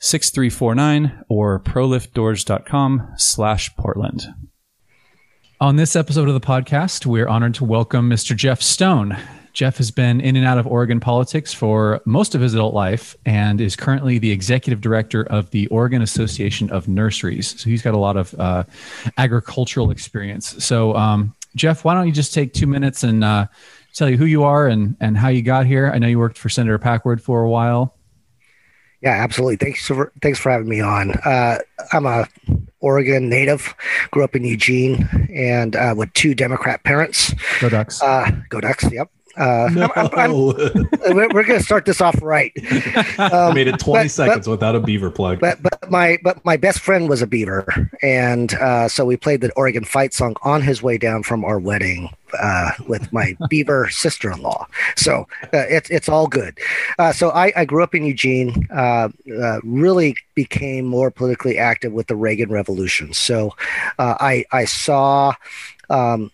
6349 or proliftdoors.com slash Portland. On this episode of the podcast, we're honored to welcome Mr. Jeff Stone. Jeff has been in and out of Oregon politics for most of his adult life and is currently the executive director of the Oregon Association of Nurseries. So he's got a lot of uh, agricultural experience. So, um, Jeff, why don't you just take two minutes and uh, tell you who you are and, and how you got here? I know you worked for Senator Packwood for a while. Yeah, absolutely. Thanks for thanks for having me on. Uh, I'm a Oregon native. Grew up in Eugene, and uh, with two Democrat parents. Go Ducks. Uh, go Ducks. Yep. Uh, no. I'm, I'm, I'm, we're, we're going to start this off right. Um, I made it 20 but, seconds but, without a beaver plug. But but my but my best friend was a beaver, and uh, so we played the Oregon fight song on his way down from our wedding uh, with my beaver sister-in-law. So uh, it's it's all good. Uh, so I, I grew up in Eugene. Uh, uh, really became more politically active with the Reagan Revolution. So uh, I I saw. Um,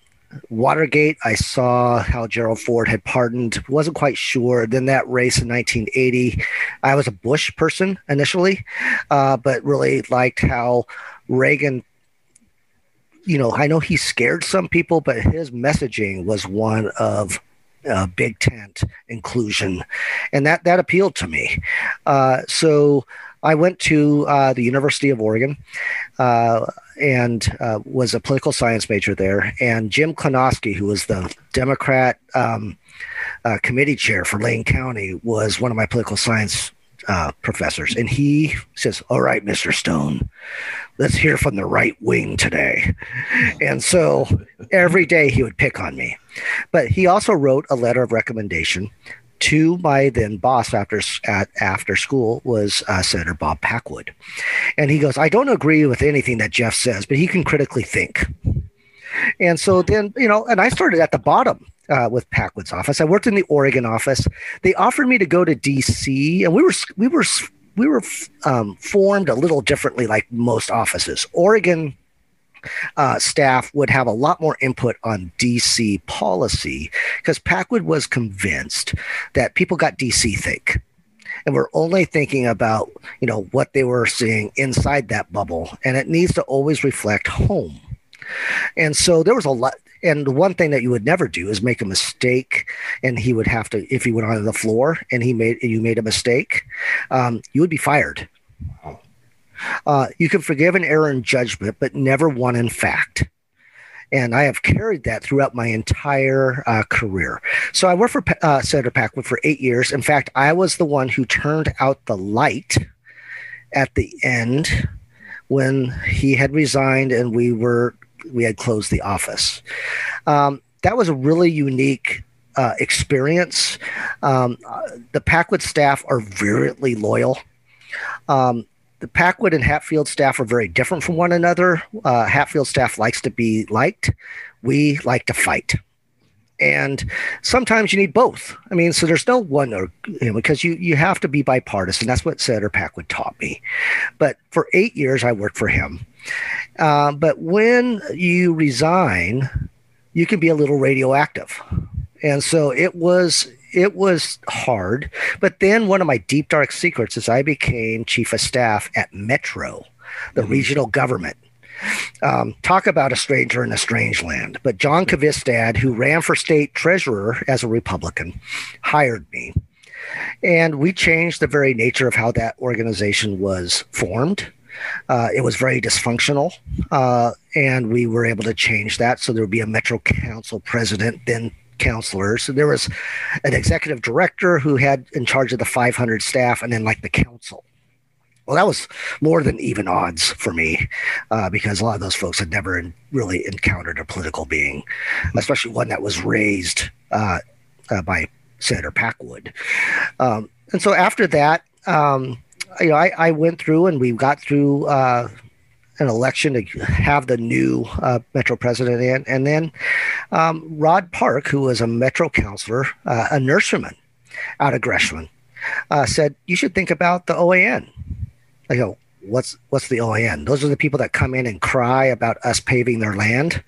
Watergate, I saw how Gerald Ford had pardoned, wasn't quite sure. Then that race in 1980, I was a Bush person initially, uh, but really liked how Reagan, you know, I know he scared some people, but his messaging was one of uh, big tent inclusion, and that that appealed to me. Uh, so I went to uh, the University of Oregon uh, and uh, was a political science major there. And Jim Klonoski, who was the Democrat um, uh, committee chair for Lane County, was one of my political science uh, professors. And he says, All right, Mr. Stone, let's hear from the right wing today. And so every day he would pick on me. But he also wrote a letter of recommendation to my then boss after at after school was uh, Senator Bob Packwood, and he goes, "I don't agree with anything that Jeff says, but he can critically think." And so then you know, and I started at the bottom uh, with Packwood's office. I worked in the Oregon office. They offered me to go to D.C. and we were we were we were um, formed a little differently, like most offices. Oregon uh, staff would have a lot more input on DC policy because Packwood was convinced that people got DC think and we're only thinking about you know what they were seeing inside that bubble and it needs to always reflect home and so there was a lot and the one thing that you would never do is make a mistake and he would have to if he went onto the floor and he made you made a mistake um, you would be fired wow. Uh, you can forgive an error in judgment, but never one in fact. And I have carried that throughout my entire uh, career. So I worked for uh, Senator Packwood for eight years. In fact, I was the one who turned out the light at the end when he had resigned and we were we had closed the office. Um, that was a really unique uh, experience. Um, the Packwood staff are virulently loyal. Um, the Packwood and Hatfield staff are very different from one another. Uh, Hatfield staff likes to be liked. We like to fight. And sometimes you need both. I mean, so there's no one or you know, because you you have to be bipartisan. That's what Senator Packwood taught me. But for eight years, I worked for him. Uh, but when you resign, you can be a little radioactive. And so it was it was hard. But then one of my deep dark secrets is I became chief of staff at Metro, the mm-hmm. regional government. Um, talk about a stranger in a strange land. But John Kvistad, who ran for state treasurer as a Republican, hired me. And we changed the very nature of how that organization was formed. Uh, it was very dysfunctional, uh, and we were able to change that. So there would be a Metro Council president, then counselors. So there was an executive director who had in charge of the 500 staff, and then like the council. Well, that was more than even odds for me uh, because a lot of those folks had never in, really encountered a political being, especially one that was raised uh, uh, by Senator Packwood. Um, and so after that, um, you know, I, I, went through and we got through uh, an election to have the new uh, Metro president in. And then um, Rod Park, who was a Metro counselor, uh, a nurseryman out of Gresham, uh, said, You should think about the OAN. I go, What's what's the OAN? Those are the people that come in and cry about us paving their land.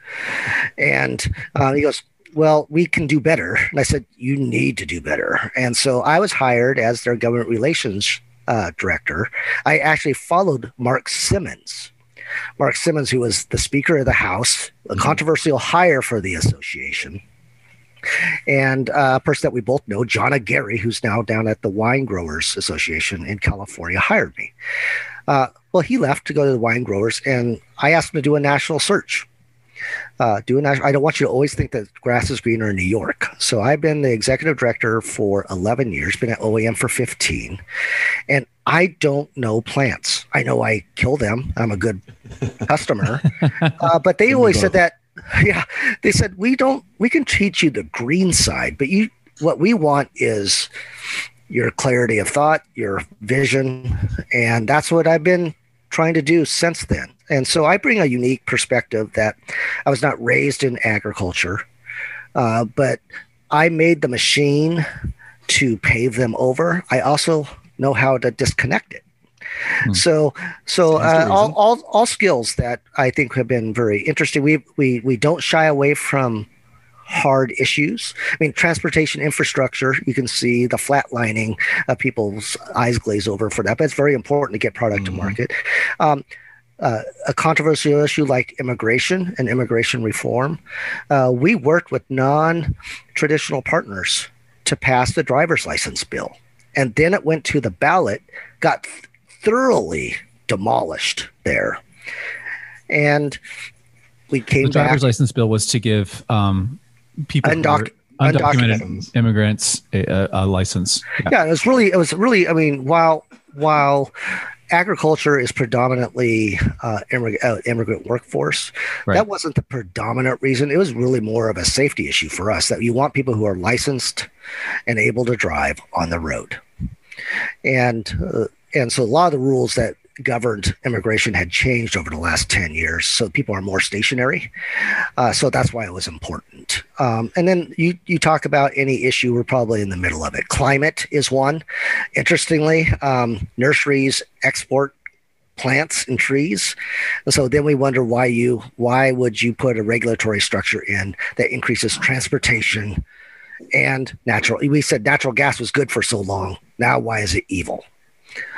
And uh, he goes, well, we can do better. And I said, you need to do better. And so I was hired as their government relations uh, director. I actually followed Mark Simmons, Mark Simmons, who was the Speaker of the House, a mm-hmm. controversial hire for the association. And uh, a person that we both know, John Aguirre, who's now down at the Wine Growers Association in California, hired me. Uh, well, he left to go to the wine growers, and I asked him to do a national search. Uh, do I don't want you to always think that grass is greener in New York. So I've been the executive director for 11 years, been at OAN for 15, and I don't know plants. I know I kill them. I'm a good customer. Uh, but they always said that, yeah, they said, we don't, we can teach you the green side, but you, what we want is your clarity of thought, your vision. And that's what I've been trying to do since then. And so I bring a unique perspective that I was not raised in agriculture, uh, but I made the machine to pave them over. I also know how to disconnect it. Hmm. So, so uh, all, all all skills that I think have been very interesting. We we we don't shy away from hard issues. I mean, transportation infrastructure. You can see the flatlining of people's eyes glaze over for that, but it's very important to get product mm-hmm. to market. Um, uh, a controversial issue like immigration and immigration reform, uh, we worked with non traditional partners to pass the driver's license bill and then it went to the ballot, got thoroughly demolished there. And we came the driver's back, license bill was to give um, people undoc- undocumented, undocumented, immigrants a, a license. Yeah. yeah, it was really it was really I mean while while agriculture is predominantly uh, immigrant, uh, immigrant workforce. Right. That wasn't the predominant reason. It was really more of a safety issue for us that you want people who are licensed and able to drive on the road and uh, and so a lot of the rules that governed immigration had changed over the last 10 years so people are more stationary uh, so that's why it was important um, and then you you talk about any issue we're probably in the middle of it climate is one interestingly um, nurseries export plants and trees and so then we wonder why you why would you put a regulatory structure in that increases transportation and natural. We said natural gas was good for so long. Now, why is it evil?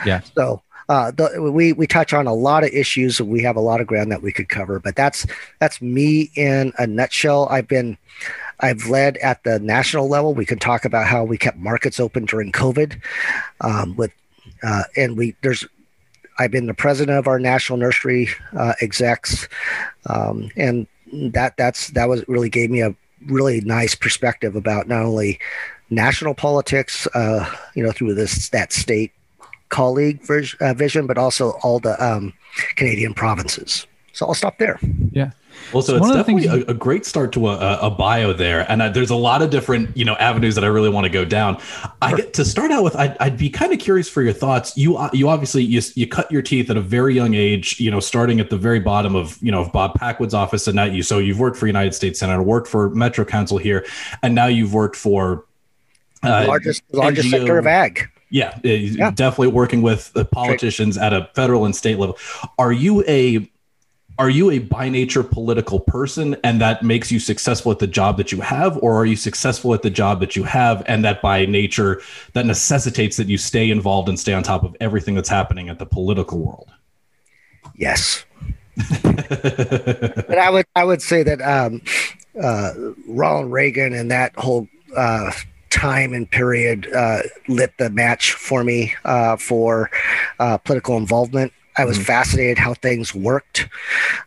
Yeah. So uh, the, we we touch on a lot of issues. We have a lot of ground that we could cover, but that's that's me in a nutshell. I've been I've led at the national level. We can talk about how we kept markets open during COVID, um, with uh, and we there's I've been the president of our national nursery uh, execs, um, and that that's that was really gave me a really nice perspective about not only national politics, uh, you know, through this that state colleague uh, vision, but also all the um, Canadian provinces. So I'll stop there. Yeah. Well, so, so it's definitely a, a, great start to a, a bio there, and uh, there's a lot of different you know avenues that I really want to go down. I get to start out with. I'd, I'd be kind of curious for your thoughts. You uh, you obviously you, you cut your teeth at a very young age. You know, starting at the very bottom of you know of Bob Packwood's office, and now you so you've worked for United States Senator, worked for Metro Council here, and now you've worked for uh, largest largest NGO, sector of ag. Yeah, yeah, definitely working with the politicians at a federal and state level. Are you a are you a by nature political person and that makes you successful at the job that you have? Or are you successful at the job that you have and that by nature that necessitates that you stay involved and stay on top of everything that's happening at the political world? Yes. But i would i would say that um, uh, ronald reagan and that whole uh, time and period uh, lit the match for me uh, for uh, political involvement I was mm-hmm. fascinated how things worked.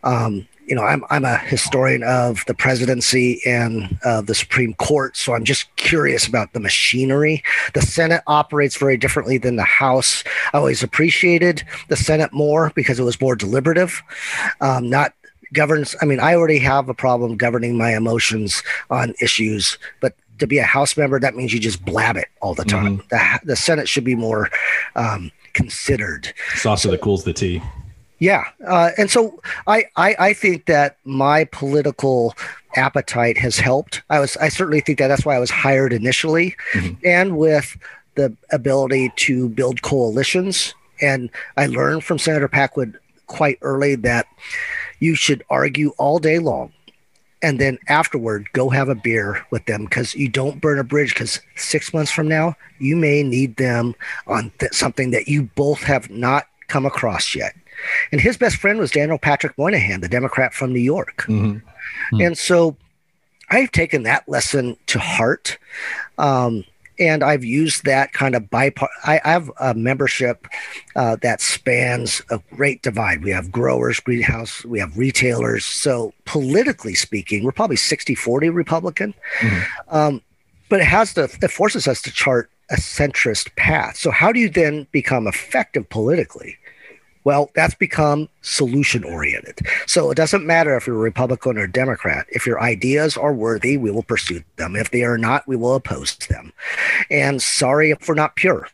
Um, you know, I'm I'm a historian of the presidency and uh, the Supreme Court, so I'm just curious about the machinery. The Senate operates very differently than the House. I always appreciated the Senate more because it was more deliberative, um, not governs. I mean, I already have a problem governing my emotions on issues, but to be a House member, that means you just blab it all the time. Mm-hmm. The, the Senate should be more um, considered. Saucer that cools the tea. Yeah, uh, and so I, I I think that my political appetite has helped. I was I certainly think that that's why I was hired initially, mm-hmm. and with the ability to build coalitions. And I learned from Senator Packwood quite early that you should argue all day long and then afterward go have a beer with them because you don't burn a bridge because six months from now you may need them on th- something that you both have not come across yet and his best friend was Daniel Patrick Moynihan, the Democrat from New York. Mm-hmm. Mm-hmm. And so I've taken that lesson to heart. Um, and I've used that kind of bipart. I, I have a membership uh, that spans a great divide. We have growers, greenhouse, we have retailers. So politically speaking, we're probably 60 40 Republican. Mm-hmm. Um, but it has to, it forces us to chart a centrist path. So, how do you then become effective politically? Well, that's become solution oriented. So it doesn't matter if you're a Republican or Democrat. If your ideas are worthy, we will pursue them. If they are not, we will oppose them. And sorry if we're not pure.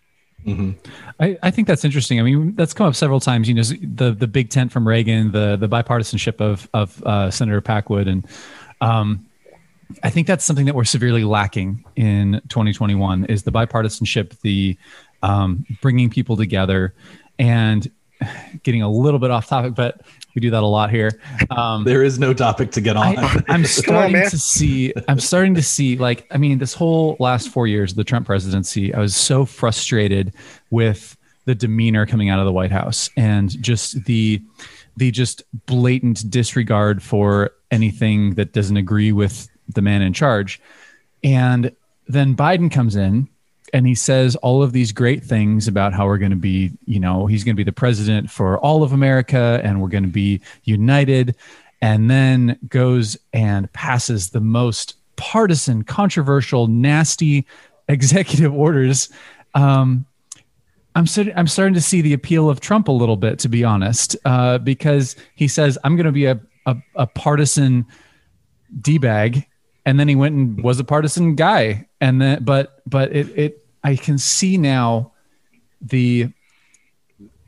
Mm-hmm. I, I, think that's interesting. I mean, that's come up several times. You know, the the big tent from Reagan, the the bipartisanship of of uh, Senator Packwood, and um, I think that's something that we're severely lacking in 2021 is the bipartisanship, the um, bringing people together, and getting a little bit off topic, but we do that a lot here. Um, there is no topic to get on. I, am starting on, to see. I'm starting to see. Like, I mean, this whole last four years of the Trump presidency, I was so frustrated with the demeanor coming out of the White House and just the the just blatant disregard for anything that doesn't agree with the man in charge. And then Biden comes in and he says all of these great things about how we're going to be, you know, he's going to be the president for all of America and we're going to be united. And then goes and passes the most partisan, controversial, nasty executive orders. Um, I'm, I'm starting to see the appeal of Trump a little bit, to be honest, uh, because he says, I'm going to be a, a, a partisan D bag and then he went and was a partisan guy. And then but but it it i can see now the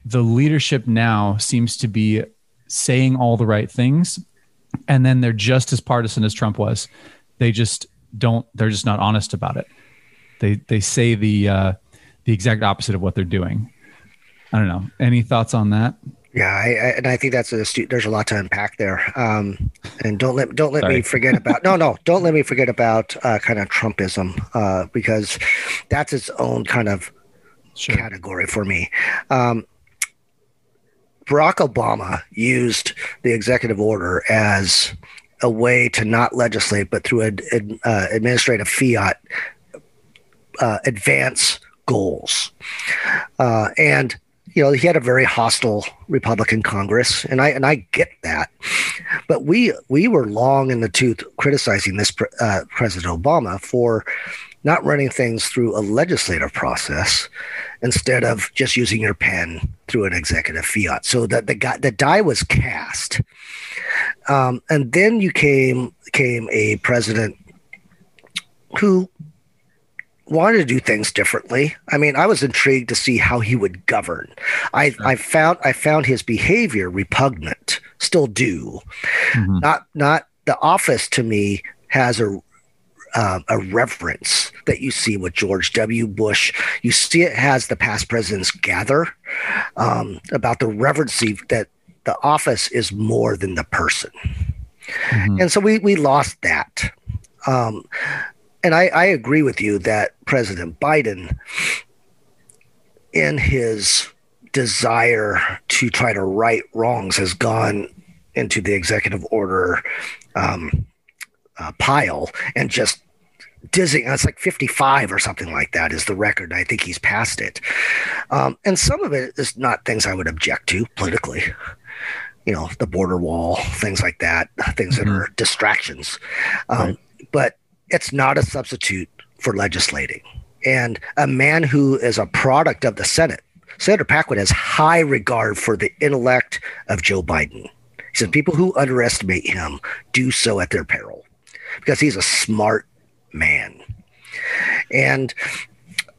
the leadership now seems to be saying all the right things. And then they're just as partisan as trump was. They just don't they're just not honest about it. They they say the uh the exact opposite of what they're doing. I don't know. Any thoughts on that yeah, I, I, and I think that's a there's a lot to unpack there. Um, and don't let don't let me forget about no no don't let me forget about uh, kind of Trumpism uh, because that's its own kind of sure. category for me. Um, Barack Obama used the executive order as a way to not legislate, but through an ad, uh, administrative fiat uh, advance goals. Uh, and you know, he had a very hostile Republican Congress, and I and I get that. But we we were long in the tooth criticizing this uh, President Obama for not running things through a legislative process instead of just using your pen through an executive fiat. So that the guy, the die was cast, um, and then you came came a president who wanted to do things differently. I mean, I was intrigued to see how he would govern. I, sure. I found I found his behavior repugnant. Still do. Mm-hmm. Not not the office to me has a uh, a reverence that you see with George W. Bush. You see it has the past presidents gather um, about the reverency that the office is more than the person. Mm-hmm. And so we we lost that. Um, and I, I agree with you that President Biden, in his desire to try to right wrongs, has gone into the executive order um, uh, pile and just dizzying. It's like 55 or something like that is the record. I think he's passed it. Um, and some of it is not things I would object to politically. you know, the border wall, things like that, things that are distractions. Um, Right. But it's not a substitute for legislating. And a man who is a product of the Senate, Senator Packwood has high regard for the intellect of Joe Biden. He says people who underestimate him do so at their peril because he's a smart man. And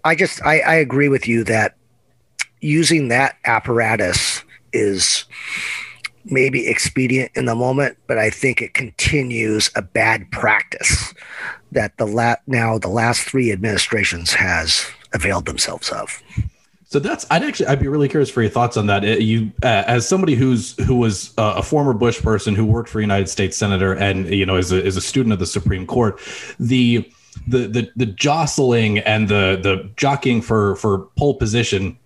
I just I, I agree with you that using that apparatus is maybe expedient in the moment, but I think it continues a bad practice that the la- now the last three administrations has availed themselves of. So that's I'd actually I'd be really curious for your thoughts on that. Uh, You uh, as somebody who's who was uh, a former Bush person who worked for United States senator and you know is a, is a student of the Supreme Court, the the the the jostling and the the jockeying for for pole position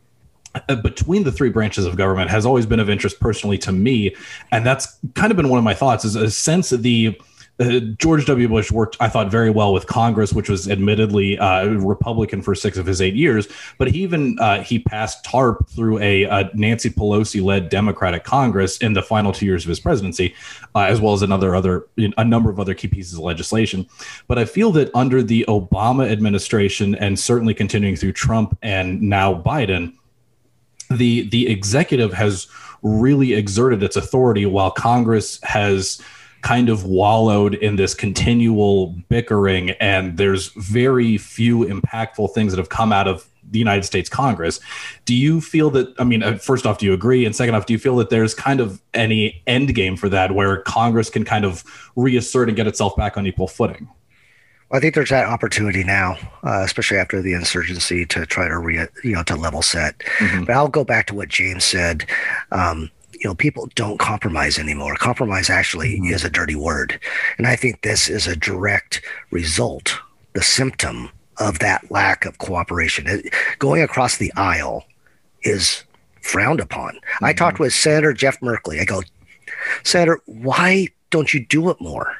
uh, between the three branches of government has always been of interest personally to me, and that's kind of been one of my thoughts. Is a sense of the uh, George W. Bush worked, I thought, very well with Congress, which was admittedly uh, Republican for six of his eight years. But he even uh, he passed TARP through a, a Nancy Pelosi-led Democratic Congress in the final two years of his presidency, uh, as well as another other a number of other key pieces of legislation. But I feel that under the Obama administration, and certainly continuing through Trump and now Biden, the the executive has really exerted its authority while Congress has kind of wallowed in this continual bickering and there's very few impactful things that have come out of the United States Congress. Do you feel that I mean uh, first off do you agree and second off do you feel that there's kind of any end game for that where Congress can kind of reassert and get itself back on equal footing? I think there's that opportunity now, uh, especially after the insurgency, to try to re, you know, to level set. Mhm. But I'll go back to what James said. Um, you know, people don't compromise anymore. Compromise actually Mhm. is a dirty word, and I think this is a direct result, the symptom of that lack of cooperation. It, going across the aisle is frowned upon. I Mhm. talked with Senator Jeff Merkley. I go, Senator, why don't you do it more?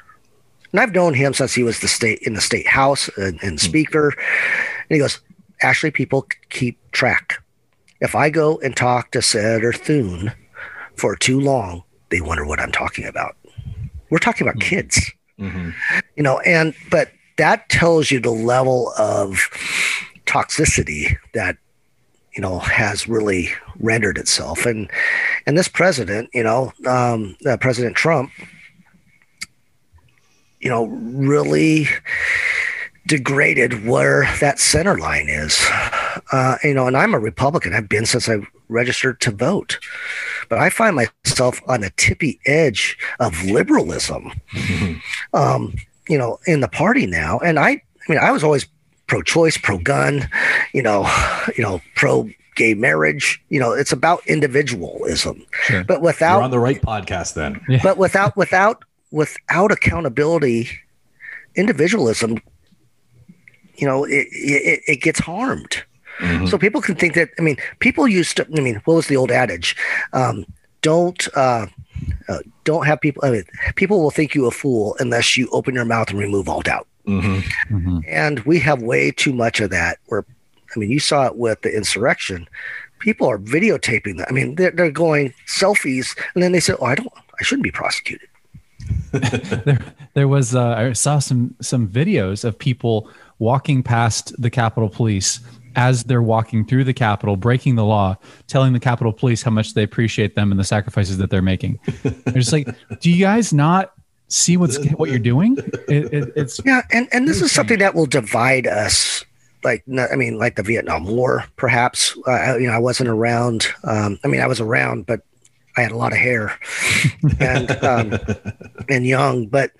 And I've known him since he was the state in the state house and, and speaker. And he goes, actually, people keep track. If I go and talk to Senator Thune for too long, they wonder what I'm talking about. We're talking about Hmm. kids, Mhm. you know, and but that tells you the level of toxicity that you know has really rendered itself and and this president you know um, uh, president trump you know really degraded where that center line is uh, you know and i'm a republican i've been since i registered to vote but i find myself on the tippy edge of liberalism um, you know, in the party now. And I, I mean, I was always pro-choice, pro-gun, you know, you know, pro-gay marriage. You know, it's about individualism, Sure. but You're without, on the right podcast then. but without, without, without accountability, individualism, you know, it, it, it gets harmed. Mhm. So people can think that. I mean, people used to. I mean, what was the old adage? Um, don't uh, uh, don't have people. I mean, people will think you a fool unless you open your mouth and remove all doubt. Mhm. Mhm. And we have way too much of that. Where, I mean, you saw it with the insurrection. People are videotaping that. I mean, they're, they're going selfies, and then they say, "Oh, I don't. I shouldn't be prosecuted." there, there was uh, I saw some some videos of people walking past the Capitol Police as they're walking through the Capitol, breaking the law, telling the Capitol Police how much they appreciate them and the sacrifices that they're making. They're just like, do you guys not see what's what you're doing? It, it, it's Yeah, and and this is something that will divide us. Like, I mean, like the Vietnam War, perhaps. Uh, you know, I wasn't around. Um, I mean, I was around, but I had a lot of hair and um, and young. But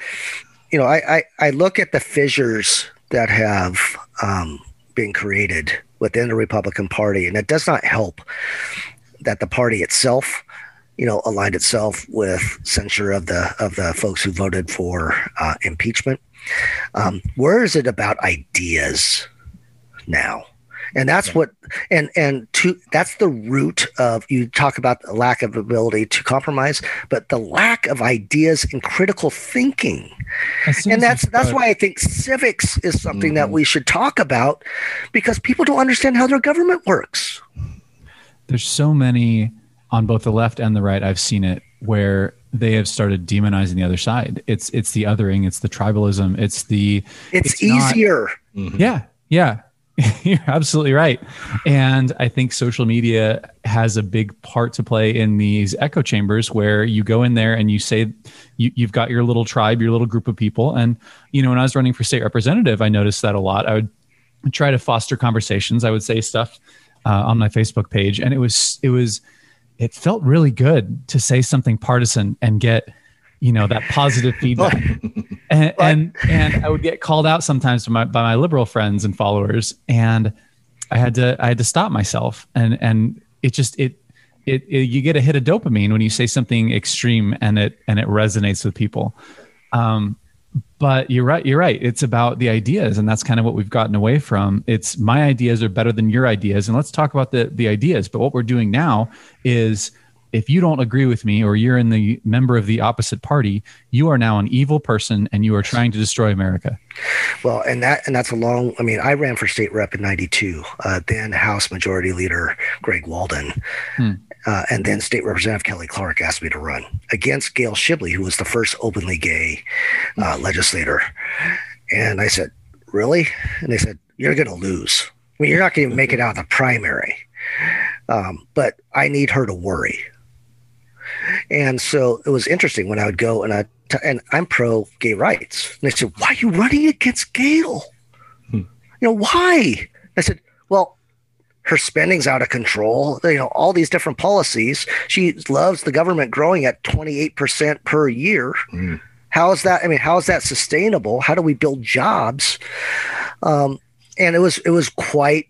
you know, I, I I look at the fissures that have um, been created within the Republican Party, and it does not help that the party itself, you know, aligned itself with censure of the of the folks who voted for uh, impeachment. Um, where is it about ideas now? And that's what, and and to that's the root of you talk about the lack of ability to compromise, but the lack of ideas and critical thinking and that's that's why I think civics is something that Mhm. we should talk about because people don't understand how their government works. there's so many on both the left and the right i've seen it where they have started demonizing the other side. It's it's the othering, it's the tribalism, it's the it's, it's easier. Not, yeah, yeah. You're absolutely right. And I think social media has a big part to play in these echo chambers where you go in there and you say you, you've got your little tribe, your little group of people. And, you know, when I was running for state representative, I noticed that a lot. I would try to foster conversations. I would say stuff uh, on my Facebook page. And it was, it was, it felt really good to say something partisan and get you know that positive feedback and, and, and i would get called out sometimes by my, by my liberal friends and followers and i had to i had to stop myself. And and it just it it, it, you get a hit of dopamine when you say something extreme and it and it resonates with people. Um, but you're right you're right. It's about the ideas and that's kind of what we've gotten away from. It's my ideas are better than your ideas and let's talk about the the ideas. But what we're doing now is if you don't agree with me or you're in the member of the opposite party, you are now an evil person and you are trying to destroy America. Well, and that and that's a long. I mean, I ran for state rep in '92. Uh, then House Majority Leader Greg Walden, hmm. uh, and then State Representative Kelly Clark asked me to run against Gail Shibley, who was the first openly gay uh, hmm. legislator. And I said, "Really?" And they said, "You're going to lose. I mean, you're not going to make it out of the primary." Um, but I need her to worry. And so it was interesting when I would go and I and I'm pro gay rights. And they said, "Why are you running against Gail? Hmm. You know why?" I said, "Well, her spending's out of control. You know all these different policies. She loves the government growing at 28 percent per year. Hmm. How is that? I mean, how is that sustainable? How do we build jobs?" Um, and it was it was quite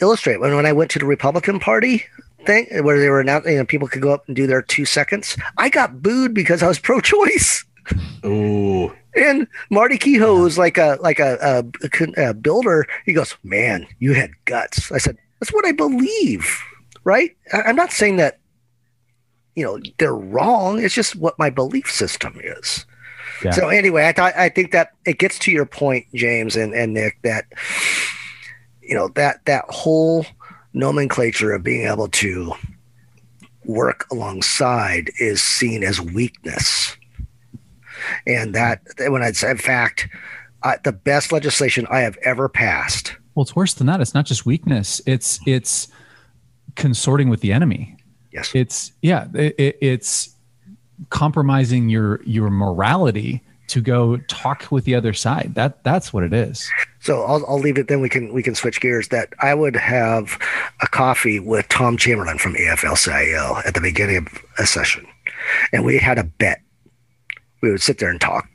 illustrated when when I went to the Republican Party thing where they were announcing, you know, people could go up and do their two seconds. I got booed because I was pro-choice. Ooh. And Marty Kehoe was like a like a, a, a, builder. He goes, "Man, you had guts." I said, "That's what I believe." Right? I, I'm not saying that you know they're wrong. It's just what my belief system is. Yeah. So anyway, I thought I think that it gets to your point, James and, and Nick, that you know that that whole nomenclature of being able to work alongside is seen as weakness. And that, when I say, in fact, uh, the best legislation I have ever passed. Well, it's worse than that. It's not just weakness. It's it's consorting with the enemy. Yes. It's yeah. It, it's compromising your your morality to go talk with the other side. That that's what it is. So I'll, I'll leave it. Then we can we can switch gears. That I would have a coffee with Tom Chamberlain from AFL-CIO at the beginning of a session, and we had a bet. We would sit there and talk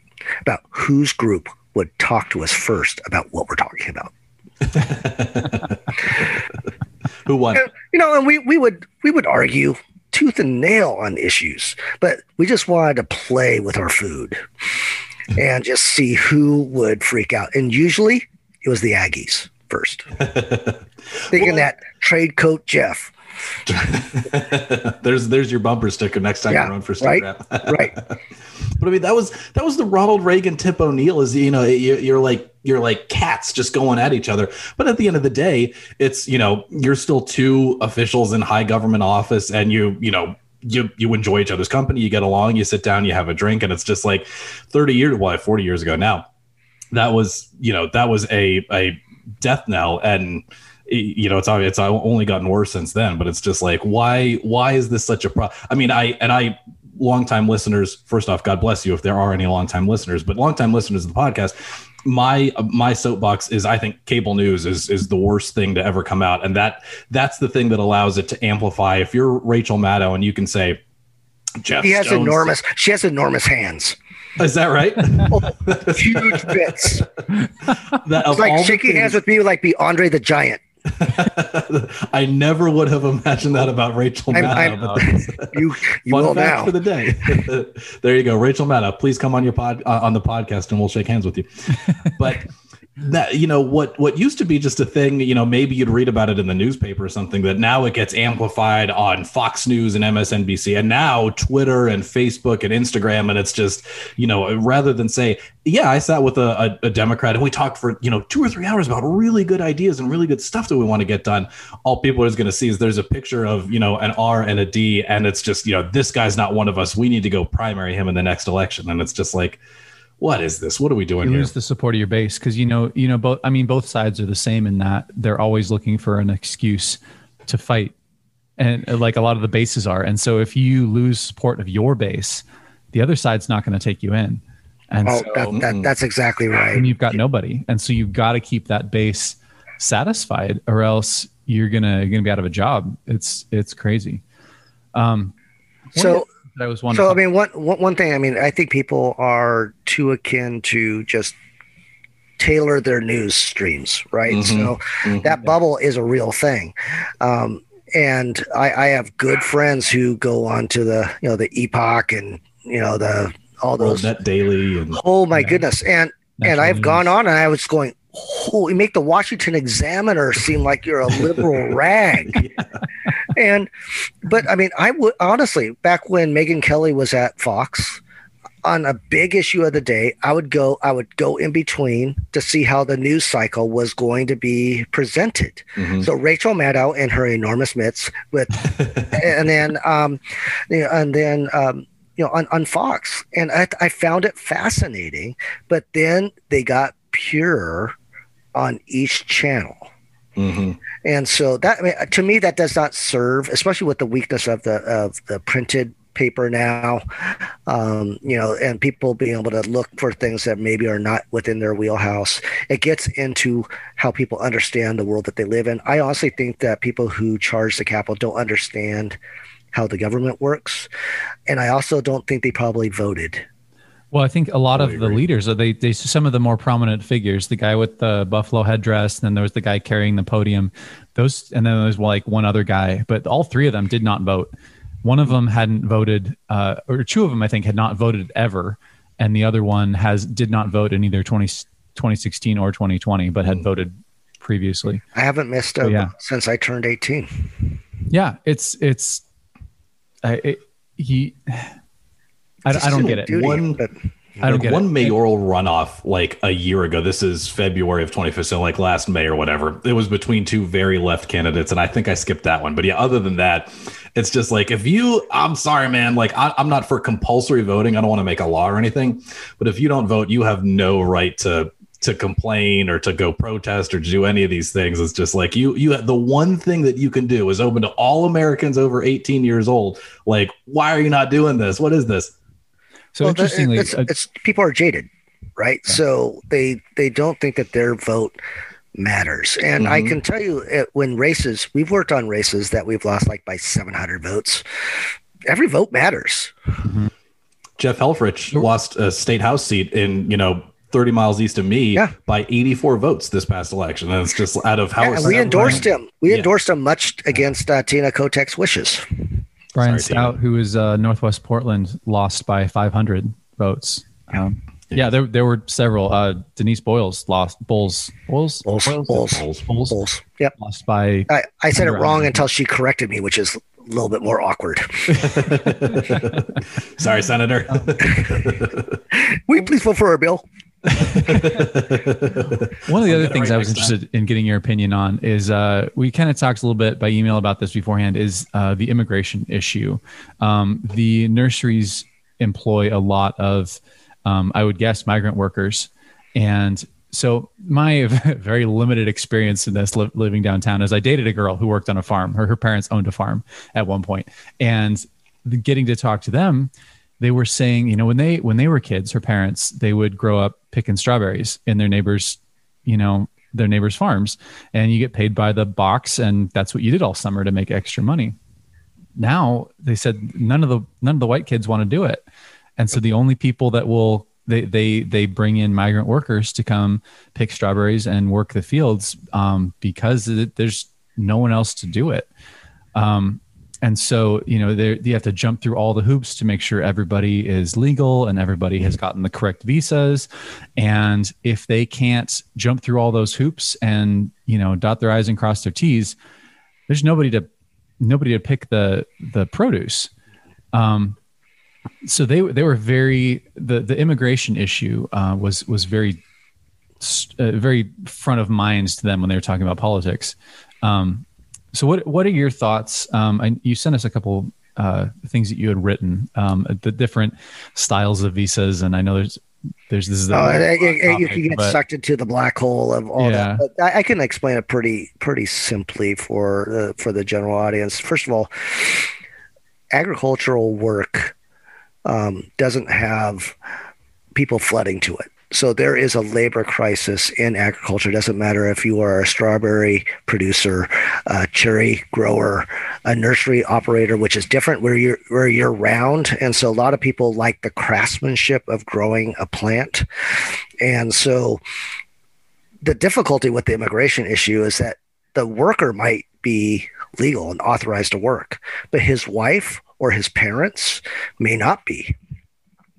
about whose group would talk to us first about what we're talking about. Who won? And, you know, and we we would we would argue tooth and nail on issues, but we just wanted to play with our food and just see who would freak out. And usually it was the Aggies first. Thinking well, that trade coat Jeff. there's there's your bumper sticker next time yeah, you run for state right, rep. right. But I mean that was that was the Ronald Reagan Tip O'Neill is you know you're like you're like cats just going at each other. But at the end of the day, it's you know you're still two officials in high government office, and you you know you you enjoy each other's company, you get along, you sit down, you have a drink, and it's just like 30 years, well, 40 years ago now. That was you know that was a a death knell. And you know it's it's only gotten worse since then but it's just like why why is this such a problem i mean i and i longtime listeners first off god bless you if there are any longtime listeners but longtime listeners of the podcast my my soapbox is i think cable news is is the worst thing to ever come out and that that's the thing that allows it to amplify if you're rachel maddow and you can say Jeff he has Stones, enormous she has enormous hands is that right? oh, huge bits. That, it's like shaking hands with me, like be Andre the Giant. I never would have imagined that about Rachel Maddow. I'm, you, you fun fact now. for the day. there you go, Rachel Maddow. Please come on your pod uh, on the podcast, and we'll shake hands with you. But that you know what what used to be just a thing you know maybe you'd read about it in the newspaper or something that now it gets amplified on fox news and msnbc and now twitter and facebook and instagram. And it's just you know rather than say yeah i sat with a, a, a democrat and we talked for you know two or three hours about really good ideas and really good stuff that we want to get done all people are going to see is there's a picture of you know an r and a d. And it's just you know this guy's not one of us. We need to go primary him in the next election. And it's just like what is this? What are we doing you here? lose the support of your base because you know you know both. I mean, both sides are the same in that they're always looking for an excuse to fight, and uh, like a lot of the bases are. And so if you lose support of your base, the other side's not going to take you in. And Oh, so that, that, that's exactly right. and you've got nobody, and so you've got to keep that base satisfied, or else you're gonna you're gonna be out of a job. It's it's crazy. Um, So- of the things that was wondering. So I mean, one one one thing. I mean, I think people are too akin to just tailor their news streams, right? Mhm. So Mhm. that bubble is a real thing. Um, and I, I have good friends who go on to the you know the Epoch and you know the all those. Net Daily and Oh my Yeah. goodness! And and I've news. gone on and I was going, holy, make the Washington Examiner seem like you're a liberal rag. And, but I mean, I would honestly, back when Megyn Kelly was at Fox on a big issue of the day, I would go, I would go in between to see how the news cycle was going to be presented. Mhm. So Rachel Maddow and her enormous mitts with, and then, um, you know, and then, um, you know, on, on Fox, and I, I found it fascinating. But then they got pure on each channel, Mhm. and so that I mean, to me that does not serve, especially with the weakness of the of the printed paper now. Um, you know, and people being able to look for things that maybe are not within their wheelhouse. It gets into how people understand the world that they live in. I honestly think that people who charge the capital don't understand how the government works, and I also don't think they probably voted. Well, I think a lot of the agree. leaders are they, they some of the more prominent figures. The guy with the buffalo headdress, and then there was the guy carrying the podium. Those, and then there was like one other guy, but all three of them did not vote. One of them hadn't voted, uh, or two of them I think had not voted ever, and the other one has did not vote in either 20, 2016 or 2020, but had voted previously. I haven't missed a yeah. since I turned 18. Yeah, it's it's, I it, he. I, I don't get it. Duty, One- but I don't Like get one it. mayoral runoff like a year ago. This is February of 2015, like last May or whatever. It was between two very left candidates, and I think I skipped that one. But yeah, other than that, it's just like if you, I'm sorry, man. Like I, I'm not for compulsory voting. I don't want to make a law or anything. But if you don't vote, you have no right to to complain or to go protest or to do any of these things. It's just like you you the one thing that you can do is open to all Americans over 18 years old. Like, why are you not doing this? What is this? So Well, interestingly, it's, uh, it's people are jaded, right? So they they don't think that their vote matters. And I Mhm. can tell you, uh, when races, we've worked on races that we've lost like by 700 votes. Every vote matters. Jeff Helfrich lost a state house seat in, you know, 30 miles east of me Yeah. by 84 votes this past election. And it's just out of how and we endorsed him. We endorsed him much against uh, Tina Kotek's wishes. Brian Sorry, Stout, who is uh, Northwest Portland, lost by 500 votes. Um, yeah, there there were several. Uh, Denyc Boyles lost. Bowles. Bowles. Bulls, bulls, Bulls. Bowles bulls. Yep. lost by. I, I said it wrong until she corrected me, which is a little bit more awkward. Sorry, Senator. Will you please vote for her bill? One of the I'll other things right I was interested in getting your opinion on is uh, we kind of talked a little bit by email about this beforehand. Is uh, the immigration issue? Um, the nurseries employ a lot of, um, I would guess, migrant workers, and so my very limited experience in this li- living downtown is I dated a girl who worked on a farm. Her her parents owned a farm at one point, and getting to talk to them they were saying, you know, when they when they were kids, her parents, they would grow up picking strawberries in their neighbors, you know, their neighbors' farms, and you get paid by the box, and that's what you did all summer to make extra money. Now they said none of the none of the white kids want to do it, and so the only people that will they they they bring in migrant workers to come pick strawberries and work the fields um, because it, there's no one else to do it. Um, and so you know you have to jump through all the hoops to make sure everybody is legal and everybody has gotten the correct visas. And if they can't jump through all those hoops and you know dot their i's and cross their t's there's nobody to nobody to pick the the produce. Um, so they they were very the the immigration issue uh, was was very uh, very front of mind to them when they were talking about politics. Um, so what what are your thoughts? Um, I, you sent us a couple uh, things that you had written, um, the different styles of visas, and I know there's there's this is oh, it, it, you can get but, sucked into the black hole of all yeah. that. But I, I, can explain it pretty pretty simply for the for the general audience. First of all, agricultural work um, doesn't have people flooding to it. So there is a labor crisis in agriculture. It doesn't matter if you are a strawberry producer, a cherry grower, a nursery operator, which is different where you're where you're round. And so a lot of people like the craftsmanship of growing a plant. And so the difficulty with the immigration issue is that the worker might be legal and authorized to work, but his wife or his parents may not be.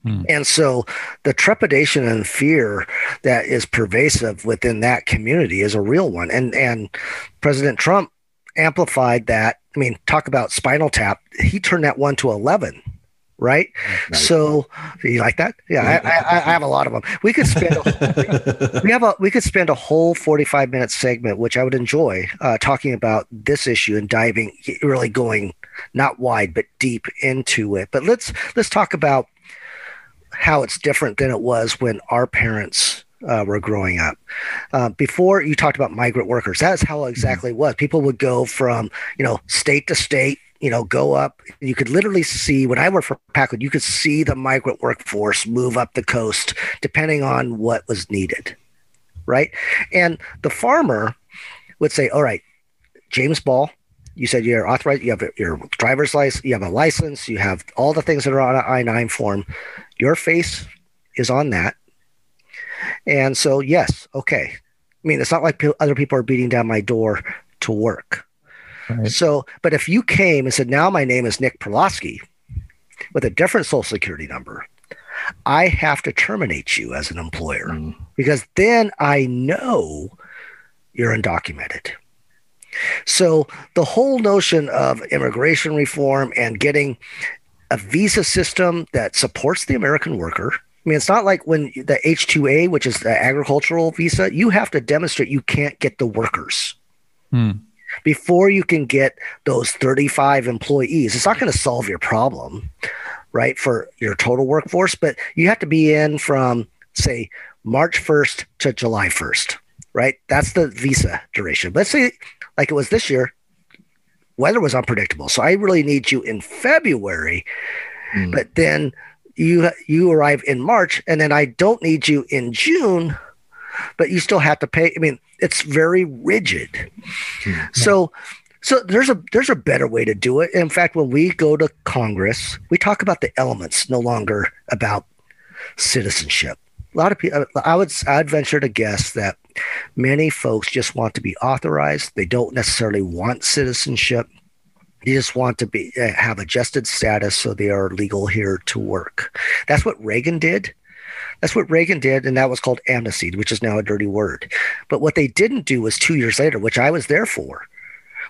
Hmm. And so the trepidation and fear that is pervasive within that community is a real one. And and President Trump amplified that. I mean, talk about spinal tap. He turned that one to 11 right? Nice. So you like that? Yeah, I, I, I, have a lot of them. We could spend a, we have a we could spend a whole forty five minute segment, which I would enjoy, uh, talking about this issue and diving really going not wide but deep into it. But let's let's talk about how it's different than it was when our parents uh, were growing up. Uh, before you talked about migrant workers, that's how exactly it was. People would go from you know state to state, you know, go up. You could literally see when I worked for Packwood, you could see the migrant workforce move up the coast depending on what was needed, right? And the farmer would say, "All right, James Ball." You said you're authorized. You have your driver's license. You have a license. You have all the things that are on an I nine form your face is on that. And so, yes, okay. I mean, it's not like other people are beating down my door to work. Right. So, but if you came and said, now my name is Nick Perlosky with a different social security number, I have to terminate you as an employer mm. because then I know you're undocumented. So the whole notion of immigration reform and getting a visa system that supports the American worker. I mean, it's not like when the H 2A, which is the agricultural visa, you have to demonstrate you can't get the workers. Hmm. Before you can get those 35 employees, it's not going to solve your problem, right, for your total workforce, but you have to be in from, say, March 1st to July 1st, right? That's the visa duration. Let's say, like it was this year, weather was unpredictable. So I really need you in February, mm. but then you you arrive in March, and then I don't need you in June, but you still have to pay. I mean, it's very rigid. Mm. So. So there's a there's a better way to do it. In fact, when we go to Congress, we talk about the elements, no longer about citizenship. A lot of people, I would I'd venture to guess that Many folks just want to be authorized. They don't necessarily want citizenship. They just want to be uh, have adjusted status so they are legal here to work. That's what Reagan did. That's what Reagan did, and that was called amnesty, which is now a dirty word. But what they didn't do was two years later, which I was there for,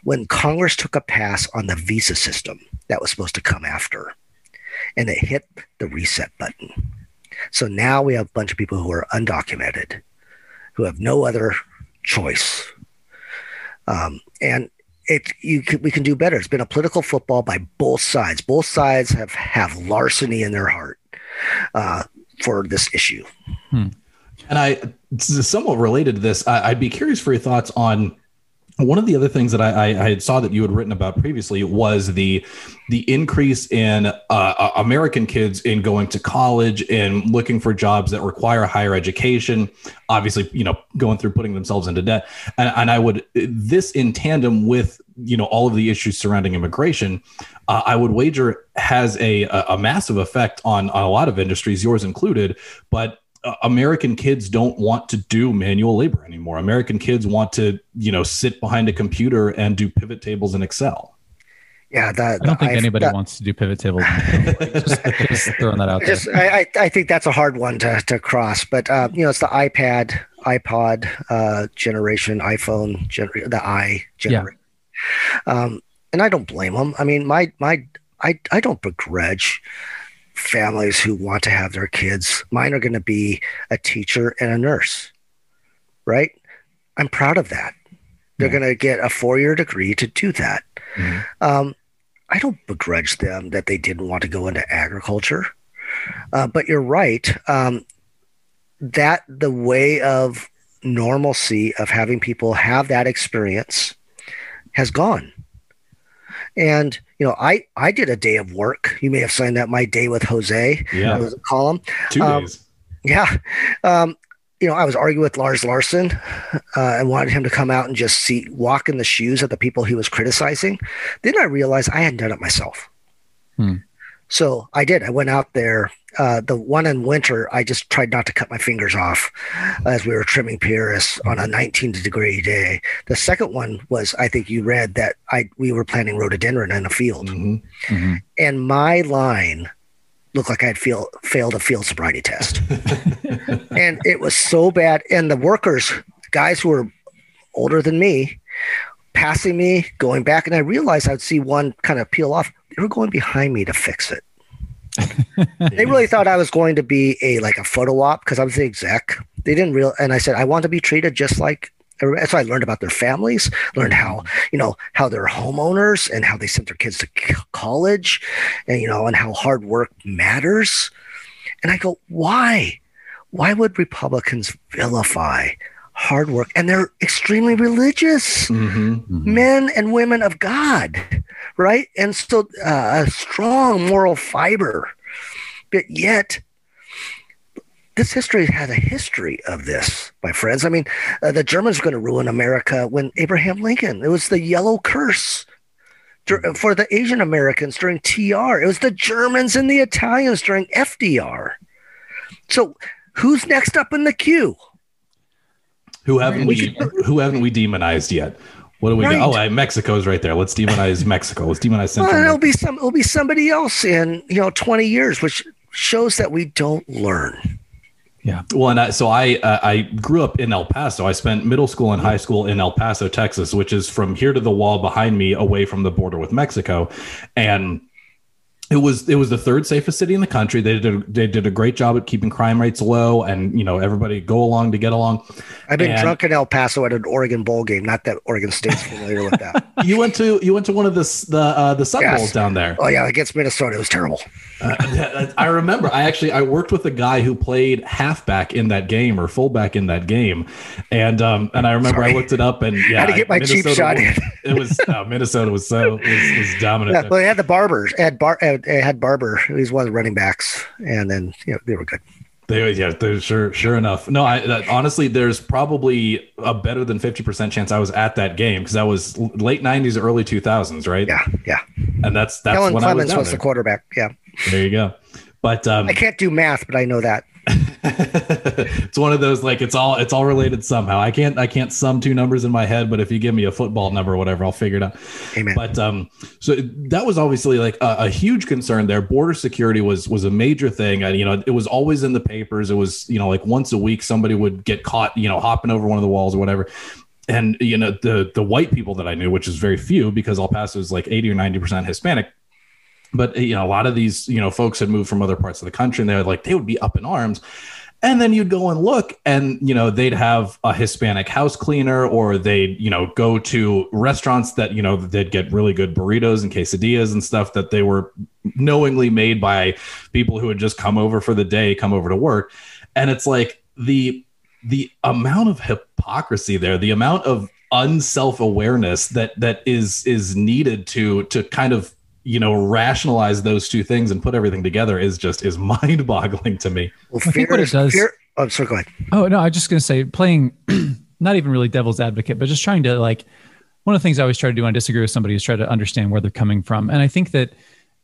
when Congress took a pass on the visa system that was supposed to come after, and it hit the reset button. So now we have a bunch of people who are undocumented who have no other choice. Um, and it you can, we can do better. It's been a political football by both sides. Both sides have have larceny in their heart uh, for this issue. Hmm. And I, somewhat related to this, I, I'd be curious for your thoughts on one of the other things that I, I, I, saw that you had written about previously was the the increase in uh, uh, American kids in going to college and looking for jobs that require higher education. Obviously, you know, going through putting themselves into debt, and, and I would this in tandem with you know all of the issues surrounding immigration. Uh, I would wager has a, a massive effect on, on a lot of industries, yours included. But uh, American kids don't want to do manual labor anymore. American kids want to, you know, sit behind a computer and do pivot tables in Excel. Yeah, the, I don't think the, anybody the, wants to do pivot tables. just, just throwing that out there. just, I, I, I think that's a hard one to, to cross, but uh, you know, it's the iPad, iPod uh, generation, iPhone, gener- the i generation. Um, and I don't blame them. I mean, my my I I don't begrudge families who want to have their kids. Mine are going to be a teacher and a nurse, right? I'm proud of that. They're Yeah. going to get a four year degree to do that. Mhm. Um, I don't begrudge them that they didn't want to go into agriculture. Uh, but you're right. Um, that the way of normalcy of having people have that experience has gone. And you know, I I did a day of work. You may have signed that my day with Jose. Yeah. It was a column. Two Um, days. Yeah. Um, you know, I was arguing with Lars Larson uh, and wanted him to come out and just see, walk in the shoes of the people he was criticizing. Then I realized I hadn't done it myself. Hmm. So I did. I went out there. Uh, the one in winter, I just tried not to cut my fingers off as we were trimming Pieris on a 19 degree day. The second one was, I think you read that I we were planting rhododendron in a field, Mhm. Mhm. and my line looked like I'd feel, failed a field sobriety test and it was so bad. And the workers, guys who were older than me, passing me, going back, and I realized I'd see one kind of peel off. They were going behind me to fix it. They really thought I was going to be a like a photo op because I was the exec. They didn't real, and I said I want to be treated just like. everybody." So I learned about their families, learned how you know how they're homeowners and how they sent their kids to college, and you know, and how hard work matters. And I go, why? Why would Republicans vilify hard work? And they're extremely religious Mhm. Mhm. men and women of God, right? And so uh, a strong moral fiber. But yet, this history has a history of this, my friends. I mean, uh, the Germans were going to ruin America when Abraham Lincoln, it was the yellow curse for the Asian Americans during TR. It was the Germans and the Italians during FDR. So, who's next up in the queue? Who haven't We who haven't we demonized yet? What do we Right. got? Oh, Mexico's right there. Let's demonize Mexico. Let's demonize Central. Well, it'll be some. It'll be somebody else in you know twenty years, which shows that we don't learn. Yeah. Well, and I, so I uh, I grew up in El Paso. I spent middle school and high school in El Paso, Texas, which is from here to the wall behind me, away from the border with Mexico, and it was it was the third safest city in the country. They did a, they did a great job at keeping crime rates low, and you know everybody go along to get along. I've been And- drunk in El Paso at an Oregon bowl game. Not that Oregon State's familiar with that. You went to you went to one of the the uh, the Sun Yes. Bowls down there. Oh yeah, against Minnesota, it was terrible. Uh, I remember. I actually I worked with a guy who played halfback in that game or fullback in that game, and um and I remember I looked it up and yeah, Had to get my cheap shot was- It was uh, Minnesota was so was, was dominant. Yeah, well, they had the Barbers. Had Bar. It had Barber. He was one of the running backs, and then you know they were good. They, yeah, they're sure, sure enough. No, I that, honestly, there's probably a better than fifty percent chance I was at that game because that was late '90s, early 2000s, right? Yeah, yeah. and that's that's Kellen when Clemens I was, was, the quarterback. Yeah, There you go. But um, I can't do math, but I know that. it's one of those like it's all it's all related somehow. I can't I can't sum two numbers in my head, but if you give me a football number or whatever, I'll figure it out. Amen. But um, so that was obviously like a, a huge concern there. Border security was was a major thing, and you know it was always in the papers. It was you know like once a week somebody would get caught you know hopping over one of the walls or whatever. And you know the the white people that I knew, which is very few because El Paso is like eighty or ninety percent Hispanic. But you know a lot of these you know folks had moved from other parts of the country, and they were like they would be up in arms. And then you'd go and look, and you know they'd have a Hispanic house cleaner, or they'd you know go to restaurants that you know they'd get really good burritos and quesadillas and stuff that they were knowingly made by people who had just come over for the day, come over to work, and it's like the the amount of hypocrisy there, the amount of unself awareness that that is is needed to to kind of you know rationalize those two things and put everything together is just is mind boggling to me. Well, I think what it is- does- fear- oh, sorry, go ahead. Oh no, I was just gonna say playing not even really devil's advocate, but just trying to like one of the things I always try to do when I disagree with somebody is try to understand where they're coming from. And I think that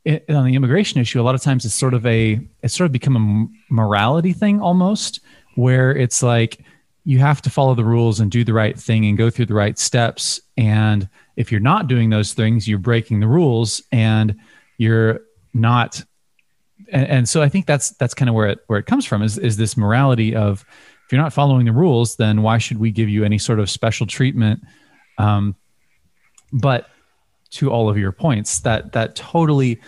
it, on the immigration issue, a lot of times it's sort of a it's sort of become a morality thing almost, where it's like you have to follow the rules and do the right thing and go through the right steps. And if you're not doing those things, you're breaking the rules and you're not. And, and so I think that's that's kind of where it where it comes from is is this morality of if you're not following the rules, then why should we give you any sort of special treatment? Um, but to all of your points, that that totally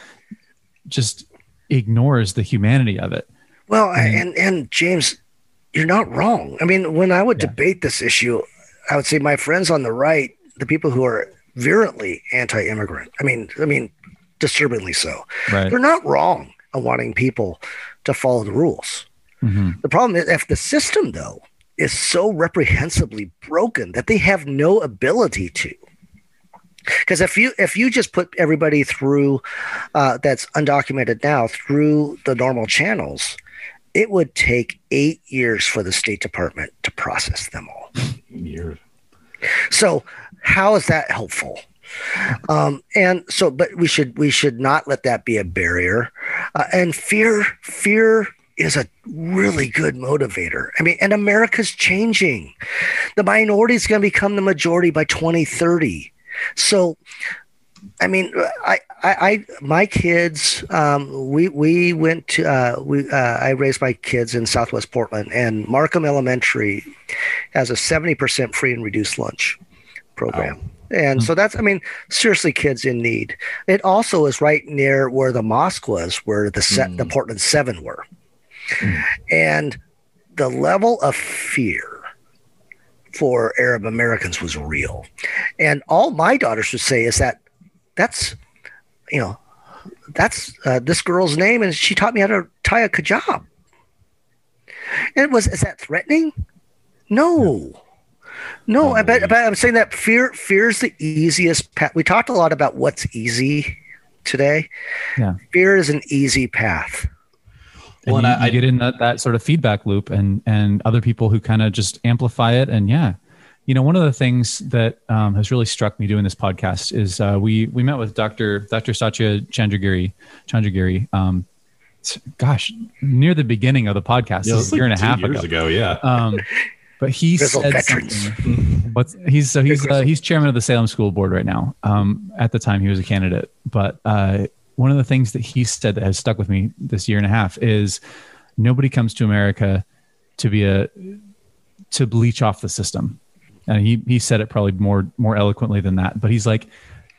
just ignores the humanity of it. Well, and and James, you're not wrong. I mean, when I would Yeah. debate this issue, I would say my friends on the right, the people who are virulently anti-immigrant. I mean, I mean, disturbingly so. Right. They're not wrong on wanting people to follow the rules. hmm The problem is if the system though is so reprehensibly broken that they have no ability to. Because if you if you just put everybody through uh, that's undocumented now through the normal channels, it would take eight years for the State Department to process them all. Years. So how is that helpful? Um, and so, but we should we should not let that be a barrier. Uh, and fear fear is a really good motivator. I mean, and America's changing. The minority is going to become the majority by 2030. So, I mean, I, I, I my kids, um, we we went to uh, we uh, I raised my kids in Southwest Portland, and Markham Elementary has a 70% free and reduced lunch program. And so that's, I mean, seriously, kids in need. It also is right near where the mosque was, where the set, the Mm. Portland Seven were, Mm. and the level of fear for Arab Americans was real. And all my daughters would say is that that's, you know, that's uh, this girl's name, and she taught me how to tie a hijab. And it was, is that threatening? No. No, I bet, but I'm saying that fear fear is the easiest path. We talked a lot about what's easy today. Yeah. Fear is an easy path. And Well, and you, I- you get in that, that sort of feedback loop and and other people who kind of just amplify it and yeah you know one of the things that um, has really struck me doing this podcast is uh, we we met with dr dr satya chandragiri chandragiri um, s- gosh near the beginning of the podcast Yeah, a it's like year and a half years ago, ago. Yeah. Um, but he Grizzled said veterans. something What's he's so he's uh, he's chairman of the Salem School Board right now. Um, at the time he was a candidate, but uh, one of the things that he said that has stuck with me this year and a half is nobody comes to America to be a to bleach off the system. And he he said it probably more more eloquently than that, but he's like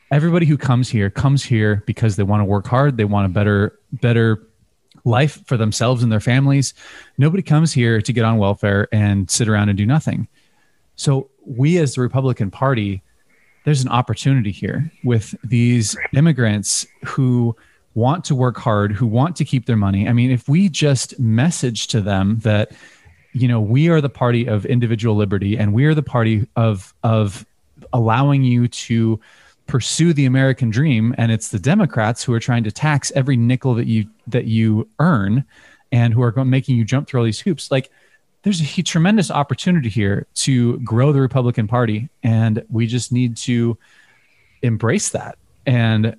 everybody who comes here comes here because they want to work hard, they want a better better life for themselves and their families. Nobody comes here to get on welfare and sit around and do nothing. So we as the Republican Party, there's an opportunity here with these immigrants who want to work hard, who want to keep their money. I mean, if we just message to them that, you know, we are the party of individual liberty and we are the party of of allowing you to pursue the American dream, and it's the Democrats who are trying to tax every nickel that you that you earn, and who are making you jump through all these hoops. Like, there's a tremendous opportunity here to grow the Republican Party, and we just need to embrace that. And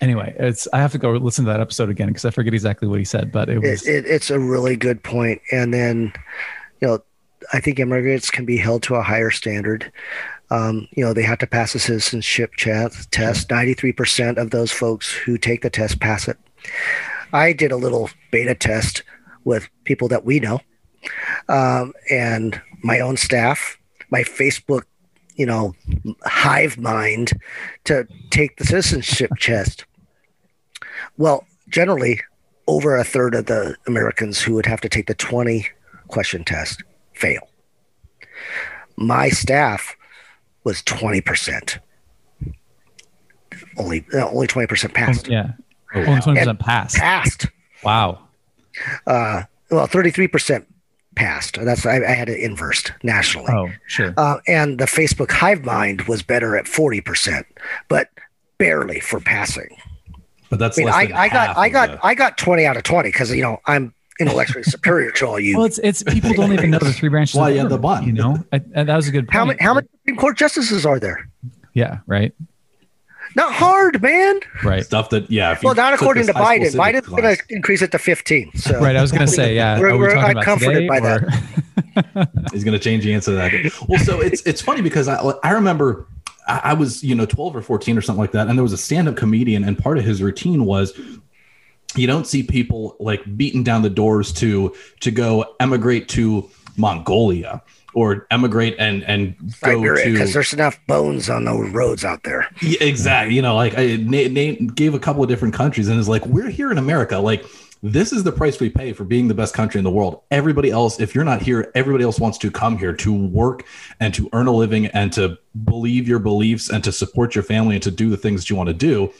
anyway, it's I have to go listen to that episode again because I forget exactly what he said, but it was It, it, it's a really good point. And then, you know, I think immigrants can be held to a higher standard. Um, you know, they have to pass a citizenship test. 93% of those folks who take the test pass it. I did a little beta test with people that we know um, and my own staff, my Facebook, you know, hive mind to take the citizenship test. Well, generally, over a third of the Americans who would have to take the 20 question test fail. My staff was 20%. Only uh, only 20% passed. yeah, Oh, only twenty percent passed. Passed. Wow. Uh, well, 33% passed. That's I, I had it inversed nationally. Oh, sure. Uh, and the Facebook Hive Mind was better at 40%, but barely for passing. But that's I mean, less I, than I got I got the- I got 20 out of 20 because you know I'm intellectually superior to all you. Well, it's it's people don't even know the three branches. Well, of you the government, bond. You know, I, and that was a good point. how many how many Supreme Court justices are there? Yeah, right. Not hard, man. Right. Stuff that yeah. if Well, not according to Biden. Biden's going to increase it to 15. So Right. I was going to say, yeah. We're- are we we're talking about uncomforted today by that. He's going to change the answer to that. Well, so it's it's funny because I I remember I I was you know 12 or 14 or something like that, and there was a stand up comedian, and part of his routine was you don't see people like beating down the doors to to go emigrate to Mongolia or emigrate and and go Siberia, to because there's enough bones on those roads out there. Yeah, exactly. You know, like I gave a couple of different countries and is like, we're here in America. Like, this is the price we pay for being the best country in the world. Everybody else, if you're not here, everybody else wants to come here to work and to earn a living and to believe your beliefs and to support your family and to do the things that you want to do.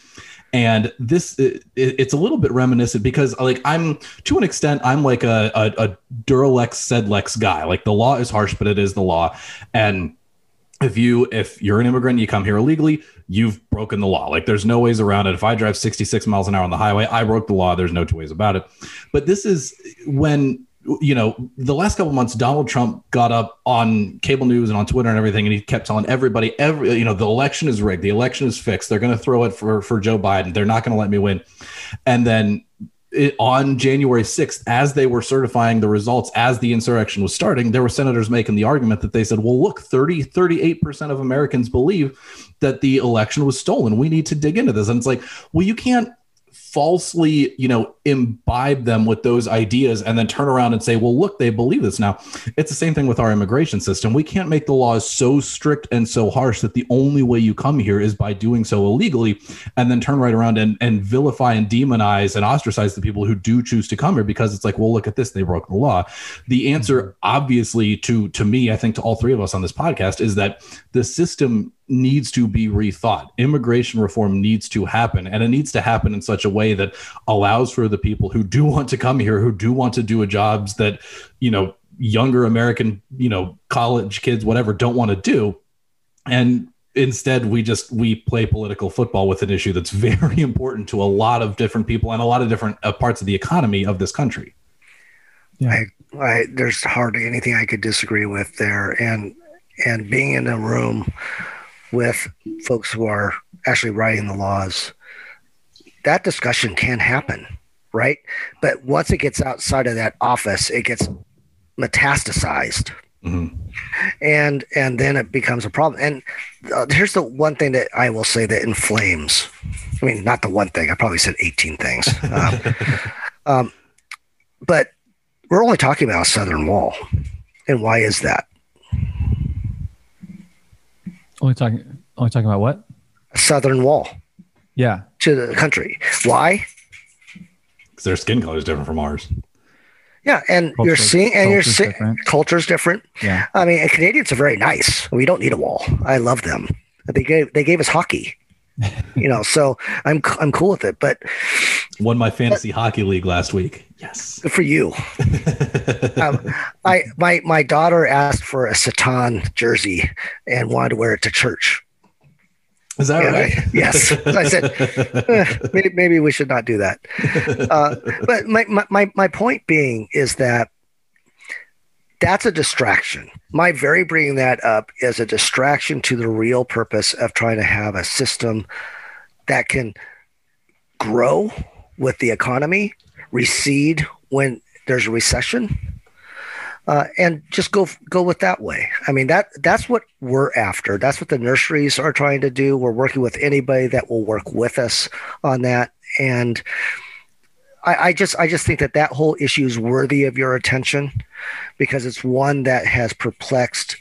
And this, it, it's a little bit reminiscent because, like, I'm to an extent, I'm like a, a, a dura lex sed lex guy. Like, the law is harsh, but it is the law. And if you if you're an immigrant you come here illegally you've broken the law like there's no ways around it if i drive 66 miles an hour on the highway i broke the law there's no two ways about it but this is when you know the last couple months donald trump got up on cable news and on twitter and everything and he kept telling everybody every you know the election is rigged the election is fixed they're going to throw it for for joe biden they're not going to let me win and then it, on January 6th, as they were certifying the results, as the insurrection was starting, there were senators making the argument that they said, well, look, 30, 38% of Americans believe that the election was stolen. We need to dig into this. And it's like, well, you can't falsely, you know, imbibe them with those ideas and then turn around and say, well, look, they believe this. Now, it's the same thing with our immigration system. We can't make the laws so strict and so harsh that the only way you come here is by doing so illegally and then turn right around and, and vilify and demonize and ostracize the people who do choose to come here because it's like, well, look at this, they broke the law. The answer, mm-hmm. obviously, to to me, I think to all three of us on this podcast, is that the system needs to be rethought. Immigration reform needs to happen, and it needs to happen in such a way that allows for the people who do want to come here, who do want to do a jobs that, you know, younger American, you know, college kids, whatever, don't want to do. And instead we just we play political football with an issue that's very important to a lot of different people and a lot of different uh, parts of the economy of this country. Yeah. I, I, there's hardly anything I could disagree with there, and and being in a room with folks who are actually writing the laws, that discussion can happen, right? But once it gets outside of that office, it gets metastasized, Mhm. and and then it becomes a problem. And uh, here's the one thing that I will say that inflames. I mean, not the one thing. I probably said 18 things. Um, um, but we're only talking about a southern wall. And why is that? Only talking, only talking about what? A southern wall Yeah. to the country. Why? Because their skin color is different from ours. Yeah, and you're seeing, and you're culture's seeing different. culture's different. Yeah. I mean, Canadians are very nice. We don't need a wall. I love them. They gave they gave us hockey. You know, so I'm I'm cool with it. But Won my fantasy hockey league last week. Yes. good for you. um, I my my daughter asked for a Satan jersey and wanted to wear it to church. Is that Yeah, right? I- yes. I said, eh, maybe, maybe we should not do that. Uh, but my, my, my point being is that that's a distraction. My very bringing that up is a distraction to the real purpose of trying to have a system that can grow with the economy, recede when there's a recession, uh, and just go go with that way. I mean that that's what we're after. That's what the nurseries are trying to do. We're working with anybody that will work with us on that, and I, I just I just think that that whole issue is worthy of your attention because it's one that has perplexed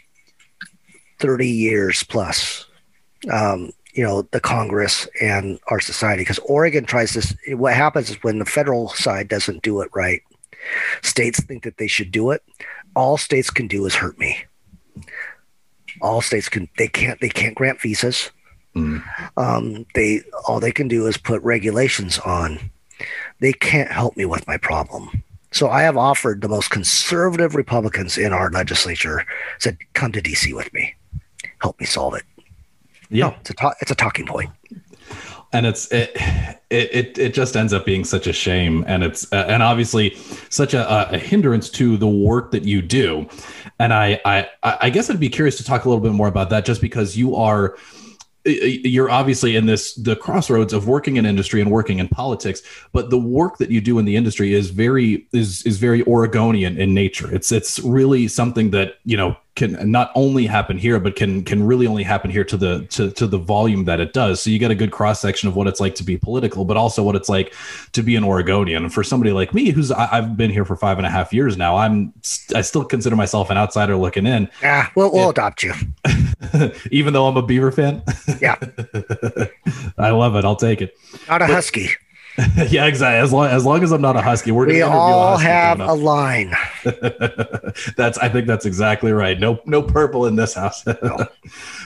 thirty years plus. Um, you know the Congress and our society because Oregon tries this. What happens is when the federal side doesn't do it right, states think that they should do it all states can do is hurt me all states can they can't they can't grant visas Mm. um, they all they can do is put regulations on they can't help me with my problem. So i have offered the most conservative republicans in our legislature said come to dc with me. Help me solve it. Yeah. it's a ta- it's a talking point. And it's it, it it it just ends up being such a shame. And it's uh, and obviously such a, a hindrance to the work that you do. And I, I i guess i'd be curious to talk a little bit more about that just because you are you're obviously in this the crossroads of working in industry and working in politics but the work that you do in the industry is very is is very oregonian in nature. It's it's really something that you know can not only happen here but can can really only happen here to the to, to the volume that it does. So you get a good cross section of what it's like to be political but also what it's like to be an oregonian. And for somebody like me who's I, have been here for five and a half years now i'm i still consider myself an outsider looking in. Yeah we'll, we'll adopt you. Even though i'm a beaver fan? Yeah. I love it. I'll take it. Not a but, husky yeah, exactly. As long as long as I'm not a husky, we're we all have a line. that's I think that's exactly right. No no purple in this house. No.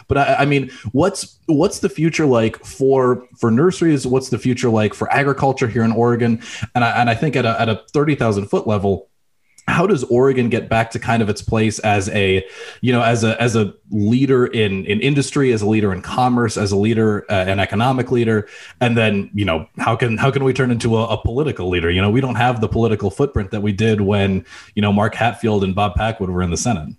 but I, I mean, what's what's the future like for for nurseries? What's the future like for agriculture here in Oregon? And I and I think at a at a thirty thousand foot level, how does Oregon get back to kind of its place as a, you know, as a as a leader in in industry, as a leader in commerce, as a leader, uh, an economic leader, and then you know how can how can we turn into a, a, political leader? You know, we don't have the political footprint that we did when you know Mark Hatfield and Bob Packwood were in the Senate.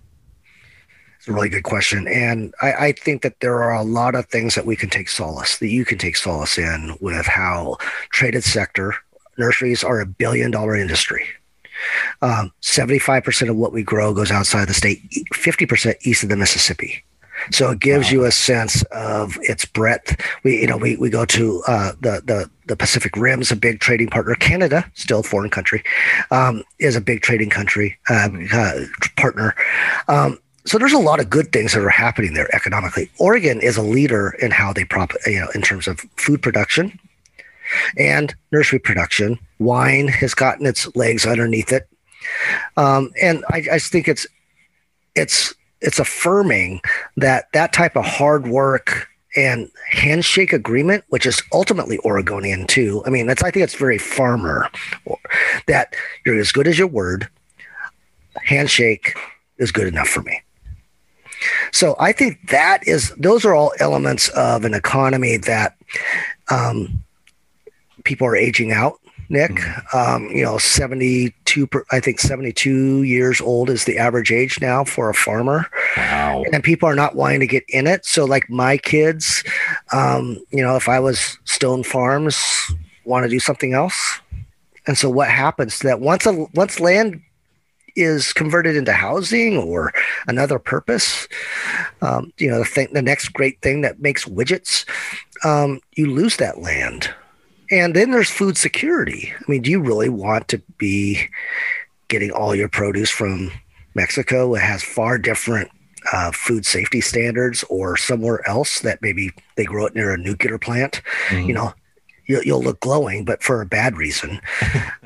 It's a really good question, and I, I think that there are a lot of things that we can take solace that you can take solace in with how traded sector nurseries are a billion dollar industry um, 75% of what we grow goes outside the state, 50% east of the Mississippi. So it gives wow. you a sense of its breadth. We, you know, we, we go to uh, the, the, the Pacific Rim's a big trading partner. Canada, still a foreign country, um, is a big trading country uh, uh, partner. Um, so there's a lot of good things that are happening there economically. Oregon is a leader in how they prop, you know, in terms of food production and nursery production. Wine has gotten its legs underneath it, um, and I, I think it's it's it's affirming that that type of hard work and handshake agreement, which is ultimately Oregonian too. I mean, that's I think it's very farmer that you're as good as your word. Handshake is good enough for me. So I think that is those are all elements of an economy that um, people are aging out. Nick, mm-hmm. um, you know, 72, I think 72 years old is the average age now for a farmer. Wow. And people are not wanting to get in it. So, like my kids, um, you know, if I was Stone Farms, want to do something else. And so, what happens to that once a once land is converted into housing or another purpose, um, you know, the, thing, the next great thing that makes widgets, um, you lose that land. And then there's food security. I mean, do you really want to be getting all your produce from Mexico? It has far different uh, food safety standards, or somewhere else that maybe they grow it near a nuclear plant. Mm-hmm. You know, you'll, you'll, look glowing, but for a bad reason.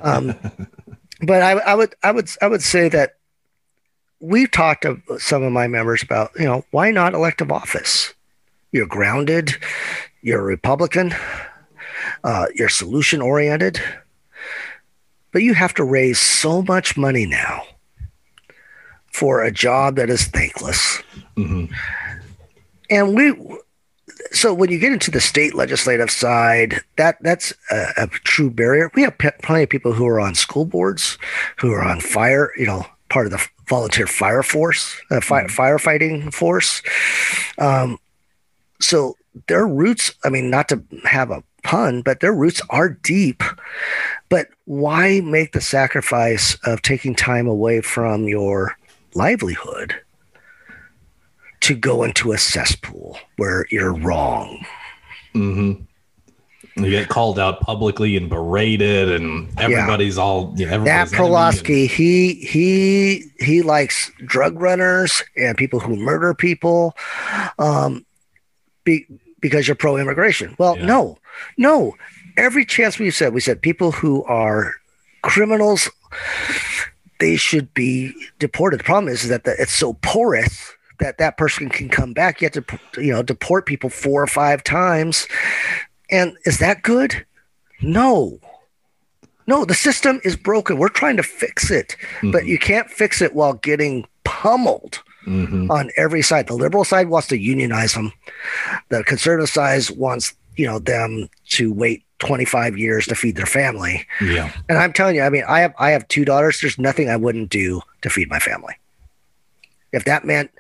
Um, but I, I would, I would, I would say that we've talked to some of my members about, you know, why not elective office? You're grounded. You're a Republican uh, you're solution oriented, but you have to raise so much money now for a job that is thankless. Mm-hmm. And we, so when you get into the state legislative side, that that's a, a true barrier. We have p- plenty of people who are on school boards, who are on fire, you know, part of the volunteer fire force, uh, fi- mm-hmm. firefighting force. Um, so their roots, I mean, not to have a pun, but their roots are deep. But why make the sacrifice of taking time away from your livelihood to go into a cesspool where you're wrong? Mm-hmm. You get called out publicly and berated, and everybody's yeah. all you know, that Perlowski. he he he likes drug runners and people who murder people. Um, be, because you're pro immigration. Well, yeah. no, no. Every chance we've said, we said people who are criminals, they should be deported. The problem is, is that the, it's so porous that that person can come back. You have to, you know, deport people four or five times. And is that good? No. No, the system is broken. We're trying to fix it, mm-hmm. but you can't fix it while getting pummeled mm-hmm. on every side. The liberal side wants to unionize them. The conservative side wants you know them to wait 25 years to feed their family. Yeah. And I'm telling you, I mean, I have I have two daughters. There's nothing I wouldn't do to feed my family. If that meant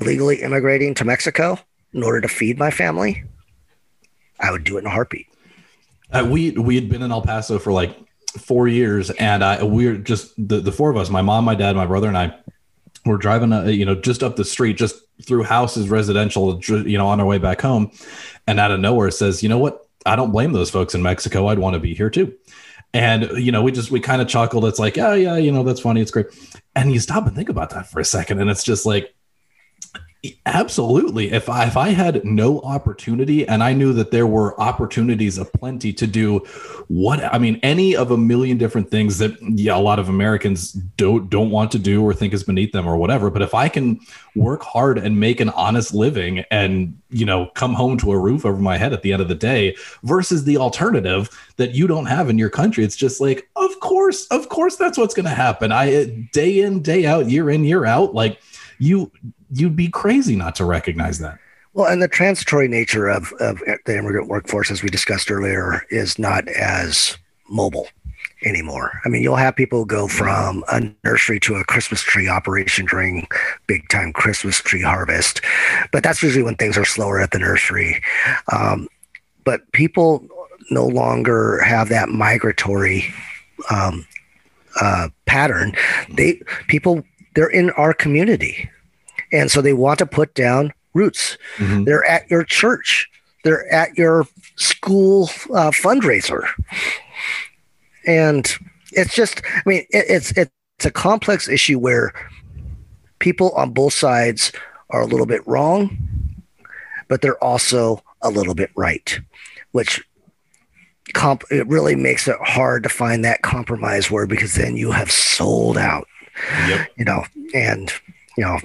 illegally immigrating to Mexico in order to feed my family, I would do it in a heartbeat. Uh, we we had been in El Paso for like four years, and uh, we were just the the four of us, my mom, my dad, my brother, and I. We're driving, uh, you know, just up the street, just through houses, residential, you know, on our way back home, and out of nowhere says, you know what? I don't blame those folks in Mexico. I'd want to be here too. And you know, we just we kind of chuckled. It's like, oh yeah, you know, that's funny. It's great. And you stop and think about that for a second, and it's just like, Absolutely. If I if I had no opportunity and I knew that there were opportunities aplenty to do what I mean, any of a million different things that yeah, a lot of Americans don't don't want to do or think is beneath them or whatever. But if I can work hard and make an honest living and you know come home to a roof over my head at the end of the day versus the alternative that you don't have in your country, it's just like, of course, of course that's what's gonna happen. I day in, day out, year in, year out, like you you'd be crazy not to recognize that. Well, and the transitory nature of, of the immigrant workforce, as we discussed earlier, is not as mobile anymore. I mean, you'll have people go from a nursery to a Christmas tree operation during big time Christmas tree harvest, but that's usually when things are slower at the nursery. Um, but people no longer have that migratory um, uh, pattern. They people they're in our community and so they want to put down roots. Mm-hmm. They're at your church. They're at your school uh, fundraiser, and it's just. I mean, it, it's it's a complex issue where people on both sides are a little bit wrong, but they're also a little bit right, which comp it really makes it hard to find that compromise word because then you have sold out. Yep. You know, and you know,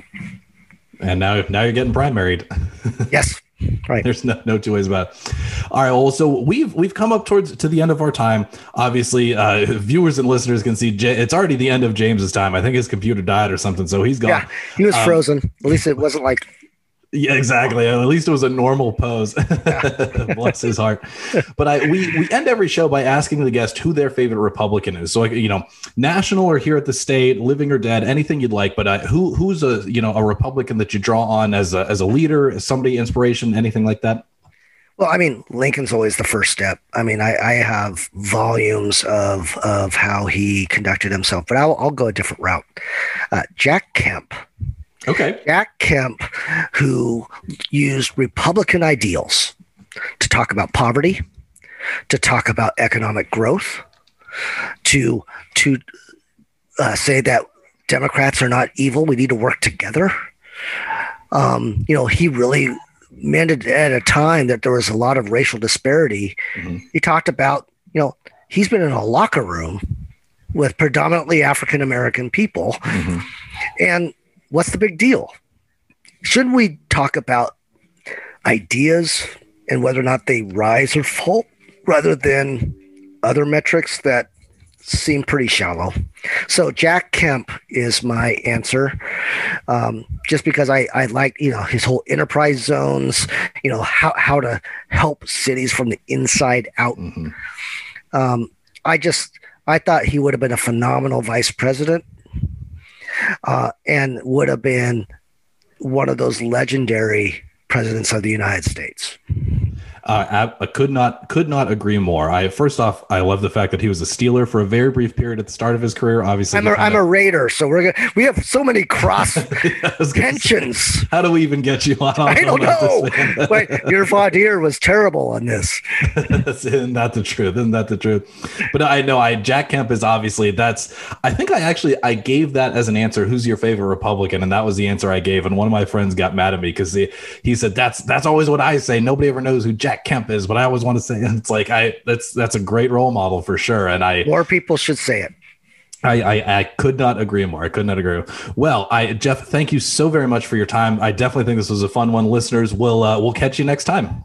and now now you're getting primaried. yes. Right. There's no, no two ways about it. All right. Well, so we've we've come up towards to the end of our time. Obviously, uh, viewers and listeners can see J- it's already the end of James's time. I think his computer died or something, so he's gone. Yeah, he was um, frozen. At least it wasn't like yeah, exactly. At least it was a normal pose. Bless his heart. But I we we end every show by asking the guest who their favorite Republican is. So like you know, national or here at the state, living or dead, anything you'd like. But uh, who who's a you know a Republican that you draw on as a as a leader, as somebody inspiration, anything like that? Well, I mean, Lincoln's always the first step. I mean, I, I have volumes of of how he conducted himself, but I'll, I'll go a different route. Uh, Jack Kemp Okay. Jack Kemp, who used Republican ideals to talk about poverty, to talk about economic growth, to to uh, say that Democrats are not evil. We need to work together. Um, you know, he really it at a time that there was a lot of racial disparity. Mm-hmm. He talked about, you know, he's been in a locker room with predominantly African American people, mm-hmm. and what's the big deal? Shouldn't we talk about ideas and whether or not they rise or fall rather than other metrics that seem pretty shallow? So Jack Kemp is my answer, um, just because I, I like you know his whole enterprise zones, you know how how to help cities from the inside out. Mm-hmm. Um, I just I thought he would have been a phenomenal vice president uh, and would have been one of those legendary presidents of the United States. Uh, I could not could not agree more. I first off, I love the fact that he was a Steeler for a very brief period at the start of his career. Obviously, I'm a, I'm a Raider, so we're gonna we have so many cross tensions. Say, how do we even get you on? I don't know. Wait, your Vaudier was terrible on this. isn't that the truth? Isn't that the truth? But I know I Jack Kemp is obviously that's. I think I actually I gave that as an answer. Who's your favorite Republican? And that was the answer I gave. And one of my friends got mad at me because he he said that's that's always what I say. Nobody ever knows who Jack Jack Kemp is, but I always want to say it's like I that's that's a great role model for sure. And I more people should say it. I, I, I, could not agree more. I could not agree. Well, I Jeff, thank you so very much for your time. I definitely think this was a fun one. Listeners, we'll uh, we'll catch you next time.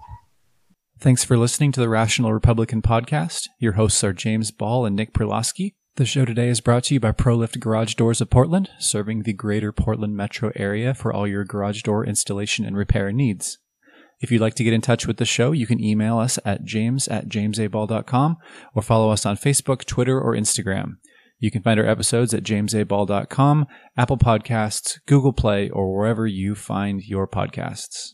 Thanks for listening to the Rational Republican podcast. Your hosts are James Ball and Nick Perlosky. The show today is brought to you by ProLift Garage Doors of Portland, serving the greater Portland metro area for all your garage door installation and repair needs. If you'd like to get in touch with the show, you can email us at james at jamesaball.com or follow us on Facebook, Twitter, or Instagram. You can find our episodes at jamesaball.com, Apple Podcasts, Google Play, or wherever you find your podcasts.